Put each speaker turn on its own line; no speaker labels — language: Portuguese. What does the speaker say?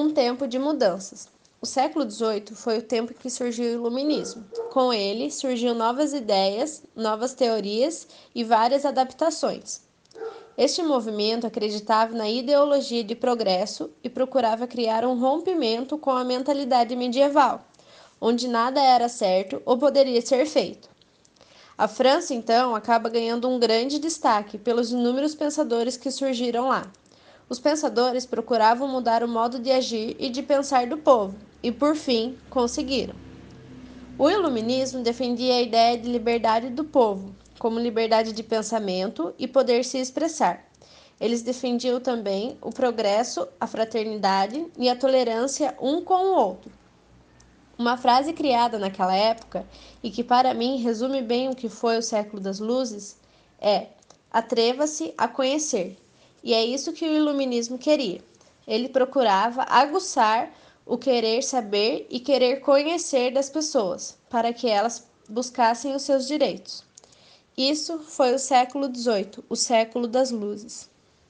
um tempo de mudanças. O século XVIII foi o tempo em que surgiu o Iluminismo. Com ele, surgiram novas ideias, novas teorias e várias adaptações. Este movimento acreditava na ideologia de progresso e procurava criar um rompimento com a mentalidade medieval, onde nada era certo ou poderia ser feito. A França, então, acaba ganhando um grande destaque pelos inúmeros pensadores que surgiram lá. Os pensadores procuravam mudar o modo de agir e de pensar do povo, e por fim conseguiram. O iluminismo defendia a ideia de liberdade do povo, como liberdade de pensamento e poder se expressar. Eles defendiam também o progresso, a fraternidade e a tolerância um com o outro. Uma frase criada naquela época e que para mim resume bem o que foi o século das luzes é: atreva-se a conhecer. E é isso que o iluminismo queria. Ele procurava aguçar o querer saber e querer conhecer das pessoas, para que elas buscassem os seus direitos. Isso foi o século XVIII, o século das luzes.